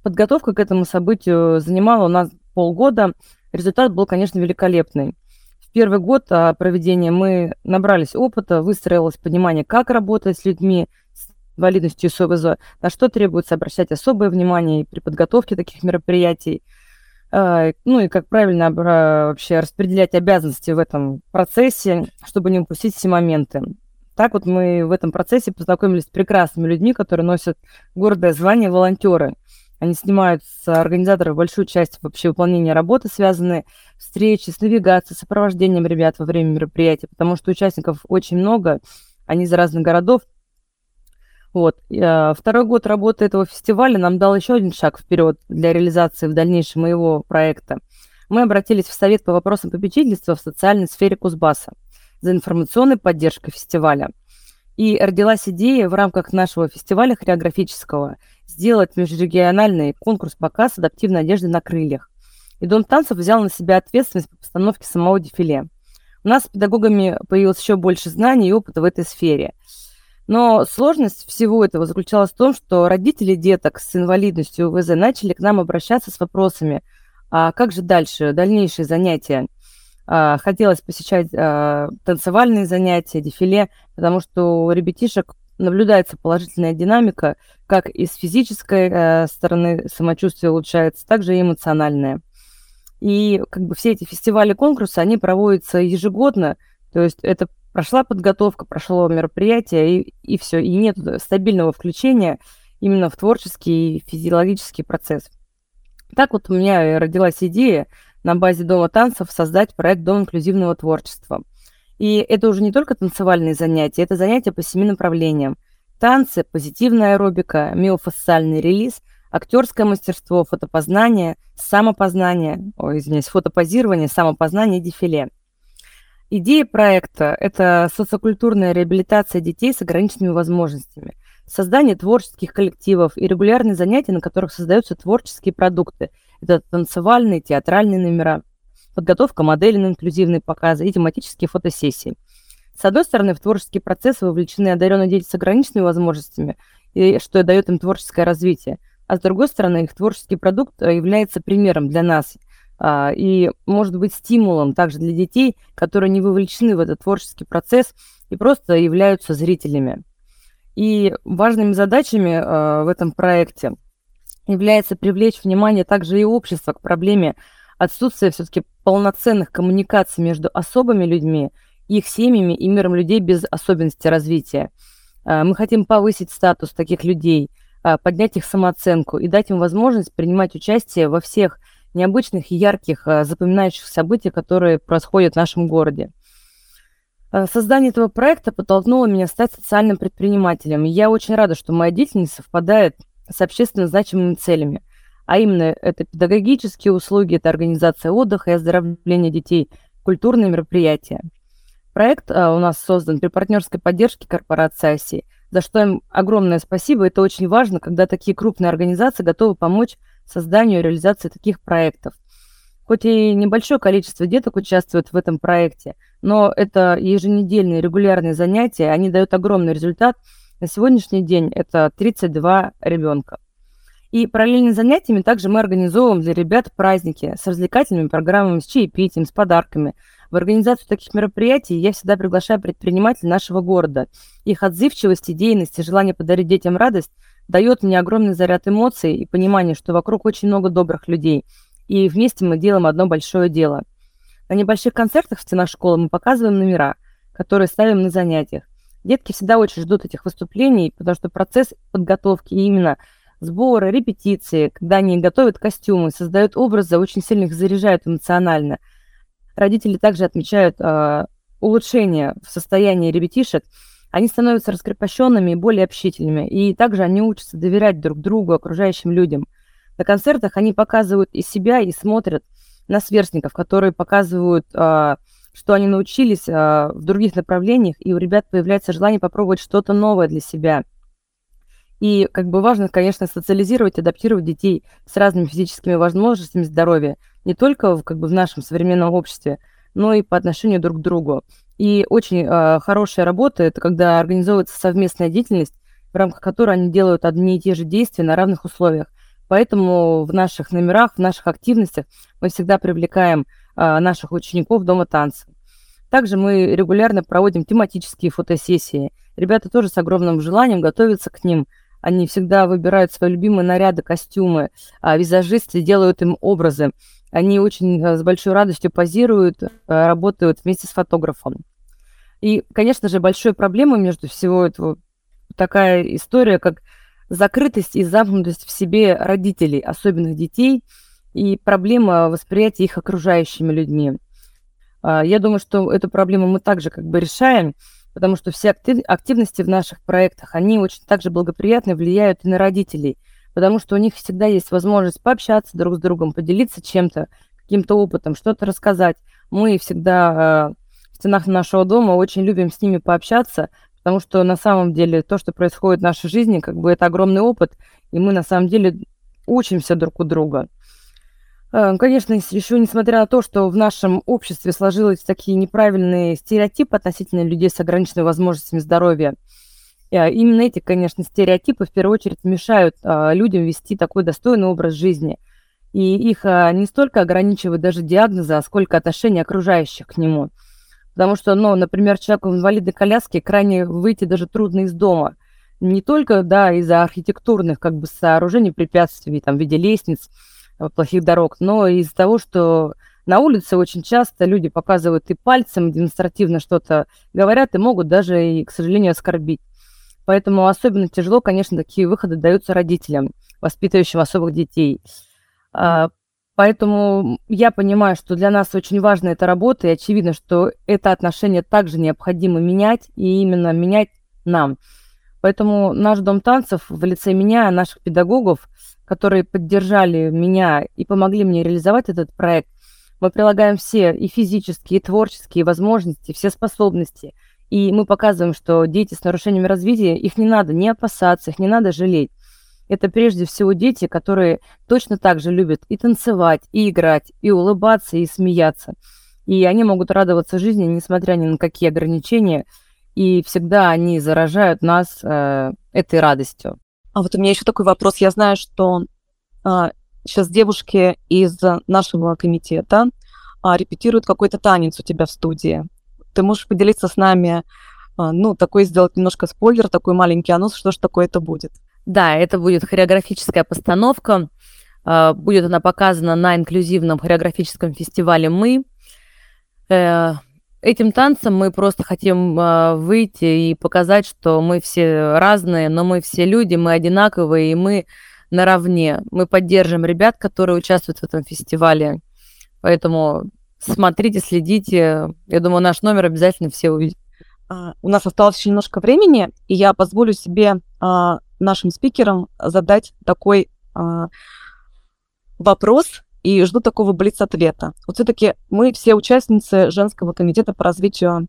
Подготовка к этому событию занимала у нас полгода. Результат был, конечно, великолепный. В первый год а, проведения мы набрались опыта, выстроилось понимание, как работать с людьми с инвалидностью и СОВЗ, на что требуется обращать особое внимание при подготовке таких мероприятий – а, ну и как правильно вообще распределять обязанности в этом процессе, чтобы не упустить все моменты. Так вот мы в этом процессе познакомились с прекрасными людьми, которые носят гордое звание волонтеры. Они снимают с организаторов большую часть вообще выполнения работы, связанные встречи, с навигацией, сопровождением ребят во время мероприятия, потому что участников очень много, они из разных городов, вот. А, второй год работы этого фестиваля нам дал еще один шаг вперед для реализации в дальнейшем моего проекта. Мы обратились в Совет по вопросам попечительства в социальной сфере Кузбасса за информационной поддержкой фестиваля. И родилась идея в рамках нашего фестиваля хореографического сделать межрегиональный конкурс-показ адаптивной одежды на крыльях. И Дом танцев взял на себя ответственность по постановке самого дефиле. У нас с педагогами появилось еще больше знаний и опыта в этой сфере – Но сложность всего этого заключалась в том, что родители деток с инвалидностью УВЗ начали к нам обращаться с вопросами, а как же дальше, дальнейшие занятия? А, хотелось посещать а, танцевальные занятия, дефиле, потому что у ребятишек наблюдается положительная динамика, как и с физической э, стороны самочувствие улучшается, так же и эмоциональное. И как бы все эти фестивали, конкурсы, они проводятся ежегодно, то есть это прошла подготовка, прошло мероприятие, и, и все, и нет стабильного включения именно в творческий и физиологический процесс. Так вот у меня родилась идея на базе Дома танцев создать проект Дом инклюзивного творчества. И это уже не только танцевальные занятия, это занятия по семи направлениям. Танцы, позитивная аэробика, миофасциальный релиз, актерское мастерство, фотопознание, самопознание, ой, извиняюсь, фотопозирование, самопознание и дефиле. Идея проекта – это социокультурная реабилитация детей с ограниченными возможностями, создание творческих коллективов и регулярные занятия, на которых создаются творческие продукты – это танцевальные, театральные номера, подготовка моделей на инклюзивные показы и тематические фотосессии. С одной стороны, в творческий процесс вовлечены одаренные дети с ограниченными возможностями, и что дает им творческое развитие. А с другой стороны, их творческий продукт является примером для нас и может быть стимулом также для детей, которые не вовлечены в этот творческий процесс и просто являются зрителями. И важными задачами а, в этом проекте является привлечь внимание также и общества к проблеме отсутствия все-таки полноценных коммуникаций между особыми людьми, их семьями и миром людей без особенностей развития. А, мы хотим повысить статус таких людей, а, поднять их самооценку и дать им возможность принимать участие во всех необычных и ярких а, запоминающих событиях, которые происходят в нашем городе. Создание этого проекта подтолкнуло меня стать социальным предпринимателем. Я очень рада, что моя деятельность совпадает с общественно значимыми целями. А именно, это педагогические услуги, это организация отдыха и оздоровления детей, культурные мероприятия. Проект а, у нас создан при партнерской поддержке корпорации ОСИ, за что им огромное спасибо. Это очень важно, когда такие крупные организации готовы помочь созданию и реализации таких проектов. Хоть и небольшое количество деток участвует в этом проекте, но это еженедельные регулярные занятия, они дают огромный результат – на сегодняшний день это 32 ребенка. И параллельно с занятиями также мы организовываем для ребят праздники с развлекательными программами, с чаепитием, с подарками. В организацию таких мероприятий я всегда приглашаю предпринимателей нашего города. Их отзывчивость, идейность и желание подарить детям радость дает мне огромный заряд эмоций и понимание, что вокруг очень много добрых людей. И вместе мы делаем одно большое дело. На небольших концертах в стенах школы мы показываем номера, которые ставим на занятиях. Детки всегда очень ждут этих выступлений, потому что процесс подготовки именно сбора, репетиции, когда они готовят костюмы, создают образы, очень сильно их заряжают эмоционально. Родители также отмечают э, улучшение в состоянии ребятишек. Они становятся раскрепощенными и более общительными. И также они учатся доверять друг другу, окружающим людям. На концертах они показывают и себя, и смотрят на сверстников, которые показывают э, что они научились а, в других направлениях, и у ребят появляется желание попробовать что-то новое для себя. И как бы важно, конечно, социализировать, адаптировать детей с разными физическими возможностями здоровья, не только в, как бы в нашем современном обществе, но и по отношению друг к другу. И очень э, хорошая работа – это когда организовывается совместная деятельность, в рамках которой они делают одни и те же действия на равных условиях. Поэтому в наших номерах, в наших активностях мы всегда привлекаем а, наших учеников Дома танца. Также мы регулярно проводим тематические фотосессии. Ребята тоже с огромным желанием готовятся к ним. Они всегда выбирают свои любимые наряды, костюмы, а визажисты делают им образы. Они очень а, с большой радостью позируют, работают вместе с фотографом. И, конечно же, большой проблемой между всего этого такая история, как закрытость и замкнутость в себе родителей, особенных детей – и проблема восприятия их окружающими людьми. А, я думаю, что эту проблему мы также как бы решаем, потому что все активности в наших проектах, они очень также благоприятно влияют и на родителей, потому что у них всегда есть возможность пообщаться друг с другом, поделиться чем-то, каким-то опытом, что-то рассказать. Мы всегда а, стенах нашего дома очень любим с ними пообщаться, потому что на самом деле то, что происходит в нашей жизни, как бы это огромный опыт, и мы на самом деле учимся друг у друга. Э, конечно, еще несмотря на то, что в нашем обществе сложились такие неправильные стереотипы относительно людей с ограниченными возможностями здоровья, А, именно эти, конечно, стереотипы в первую очередь мешают а, людям вести такой достойный образ жизни. И их не столько ограничивают даже диагнозы, а сколько отношения окружающих к нему. Потому что, ну, например, человеку в инвалидной коляске крайне выйти даже трудно из дома. Не только, да, из-за архитектурных как бы сооружений, препятствий, там, в виде лестниц, плохих дорог, но из-за того, что на улице очень часто люди показывают и пальцем демонстративно что-то говорят, и могут даже, и, к сожалению, оскорбить. Поэтому особенно тяжело, конечно, такие выходы даются родителям, воспитывающим особых детей. Поэтому я понимаю, что для нас очень важна эта работа, и очевидно, что это отношение также необходимо менять, и именно менять нам. Поэтому наш Дом танцев в лице меня, наших педагогов, которые поддержали меня и помогли мне реализовать этот проект, мы прилагаем все и физические, и творческие возможности, все способности – и мы показываем, что дети с нарушениями развития, их не надо не опасаться, их не надо жалеть. Это прежде всего дети, которые точно так же любят и танцевать, и играть, и улыбаться, и смеяться. И они могут радоваться жизни, несмотря ни на какие ограничения, и всегда они заражают нас э, этой радостью. А вот у меня еще такой вопрос. Я знаю, что э, сейчас девушки из нашего комитета э, репетируют какой-то танец у тебя в студии. Ты можешь поделиться с нами, а, ну, такой сделать немножко спойлер, такой маленький анонс, что же такое это будет? Да, это будет хореографическая постановка. А, будет она показана на инклюзивном хореографическом фестивале «Мы». Э, этим танцем мы просто хотим а, выйти и показать, что мы все разные, но мы все люди, мы одинаковые, и мы наравне. Мы поддержим ребят, которые участвуют в этом фестивале. Поэтому Смотрите, следите. Я думаю, наш номер обязательно все увидят. А, у нас осталось еще немножко времени, и я позволю себе нашим спикерам задать такой а, вопрос и жду такого блиц-ответа. Вот все-таки мы все участницы женского комитета по развитию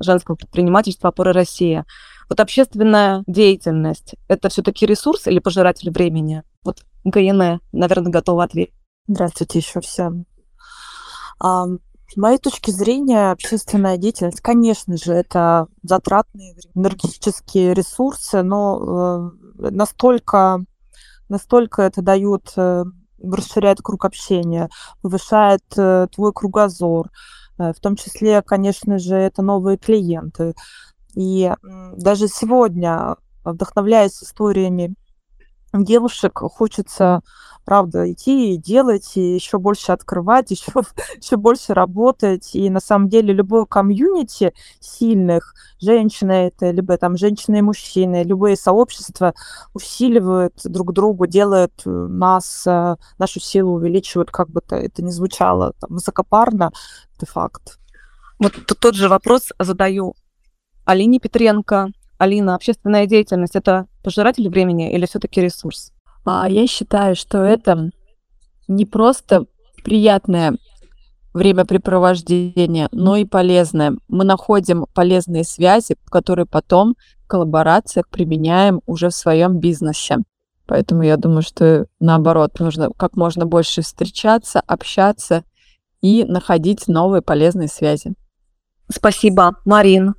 женского предпринимательства «Опоры России». Вот общественная деятельность – это все-таки ресурс или пожиратель времени? Вот ГНЭ, наверное, готова ответить. Здравствуйте еще всем. А, с моей точки зрения, общественная деятельность, конечно же, это затратные энергетические ресурсы, но э, настолько, настолько это дает, э, расширяет круг общения, повышает э, твой кругозор, в том числе, конечно же, это новые клиенты. И даже сегодня, вдохновляясь историями девушек, хочется правда, идти и делать, и еще больше открывать, еще, еще больше работать. И на самом деле любое комьюнити сильных, женщины это, либо там женщины и мужчины, любые сообщества усиливают друг другу, делают э, нас, э, нашу силу увеличивают, как бы то это ни звучало там, высокопарно, это факт. Вот тот же вопрос задаю Алине Петренко. Алина, общественная деятельность – это пожиратель времени или все-таки ресурс? А Я считаю, что это не просто приятное времяпрепровождение, но и полезное. Мы находим полезные связи, которые потом в коллаборациях применяем уже в своем бизнесе. Поэтому я думаю, что наоборот, нужно как можно больше встречаться, общаться и находить новые полезные связи. Спасибо, Марин.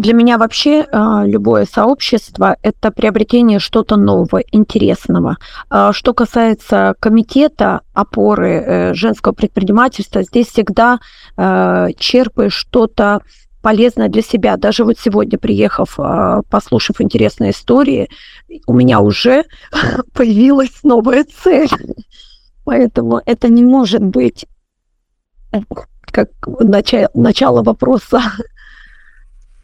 Для меня вообще э, любое сообщество – это приобретение что-то нового, интересного. Э, что касается комитета опоры э, женского предпринимательства, здесь всегда э, черпаешь что-то полезное для себя. Даже вот сегодня, приехав, послушав интересные истории, у меня уже появилась новая цель. Поэтому это не может быть как начало вопроса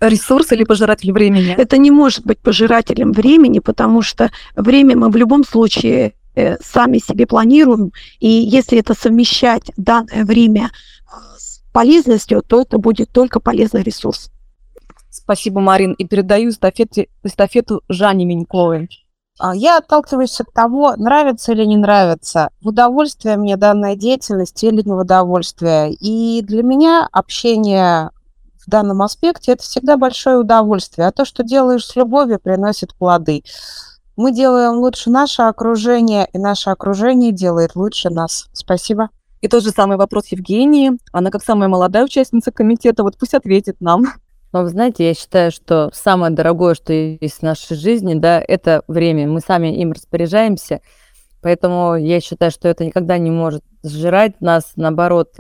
ресурс или пожиратель времени? Это не может быть пожирателем времени, потому что время мы в любом случае э, сами себе планируем, и если это совмещать данное время э, с полезностью, то это будет только полезный ресурс. Спасибо, Марин. И передаю эстафету, эстафету Жанне Меньковой. А, я отталкиваюсь от того, нравится или не нравится, в удовольствие мне данная деятельность или не в удовольствие. И для меня общение в данном аспекте, это всегда большое удовольствие. А то, что делаешь с любовью, приносит плоды. Мы делаем лучше наше окружение, и наше окружение делает лучше нас. Спасибо. И тот же самый вопрос Евгении. Она как самая молодая участница комитета, вот пусть ответит нам. Но вы знаете, я считаю, что самое дорогое, что есть в нашей жизни, да, это время. Мы сами им распоряжаемся. Поэтому я считаю, что это никогда не может сжирать нас. Наоборот,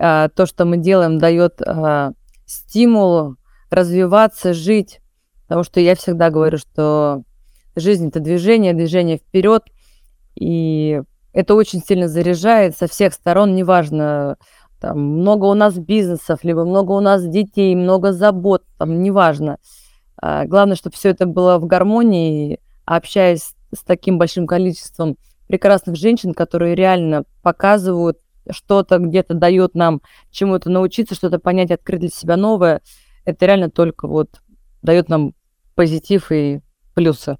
а, то, что мы делаем, дает а, стимул развиваться, жить. Потому что я всегда говорю, что жизнь это движение, движение вперед. И это очень сильно заряжает со всех сторон, неважно, там, много у нас бизнесов, либо много у нас детей, много забот, там, неважно. А, главное, чтобы все это было в гармонии, общаясь с таким большим количеством прекрасных женщин, которые реально показывают что-то, где-то дает нам чему-то научиться, что-то понять, открыть для себя новое, это реально только вот дает нам позитив и плюсы.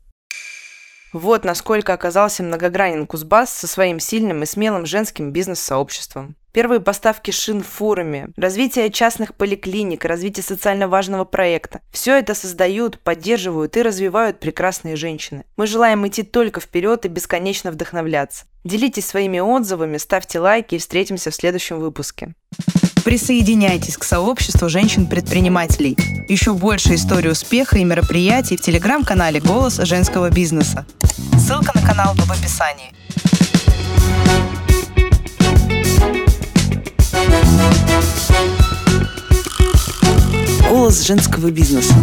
Вот насколько оказался многогранен Кузбасс со своим сильным и смелым женским бизнес-сообществом. Первые поставки шин фурами, развитие частных поликлиник, развитие социально важного проекта. Все это создают, поддерживают и развивают прекрасные женщины. Мы желаем идти только вперед и бесконечно вдохновляться. Делитесь своими отзывами, ставьте лайки и встретимся в следующем выпуске. Присоединяйтесь к сообществу женщин-предпринимателей. Еще больше историй успеха и мероприятий в телеграм-канале «Голос женского бизнеса». Ссылка на канал в описании. Голос женского бизнеса.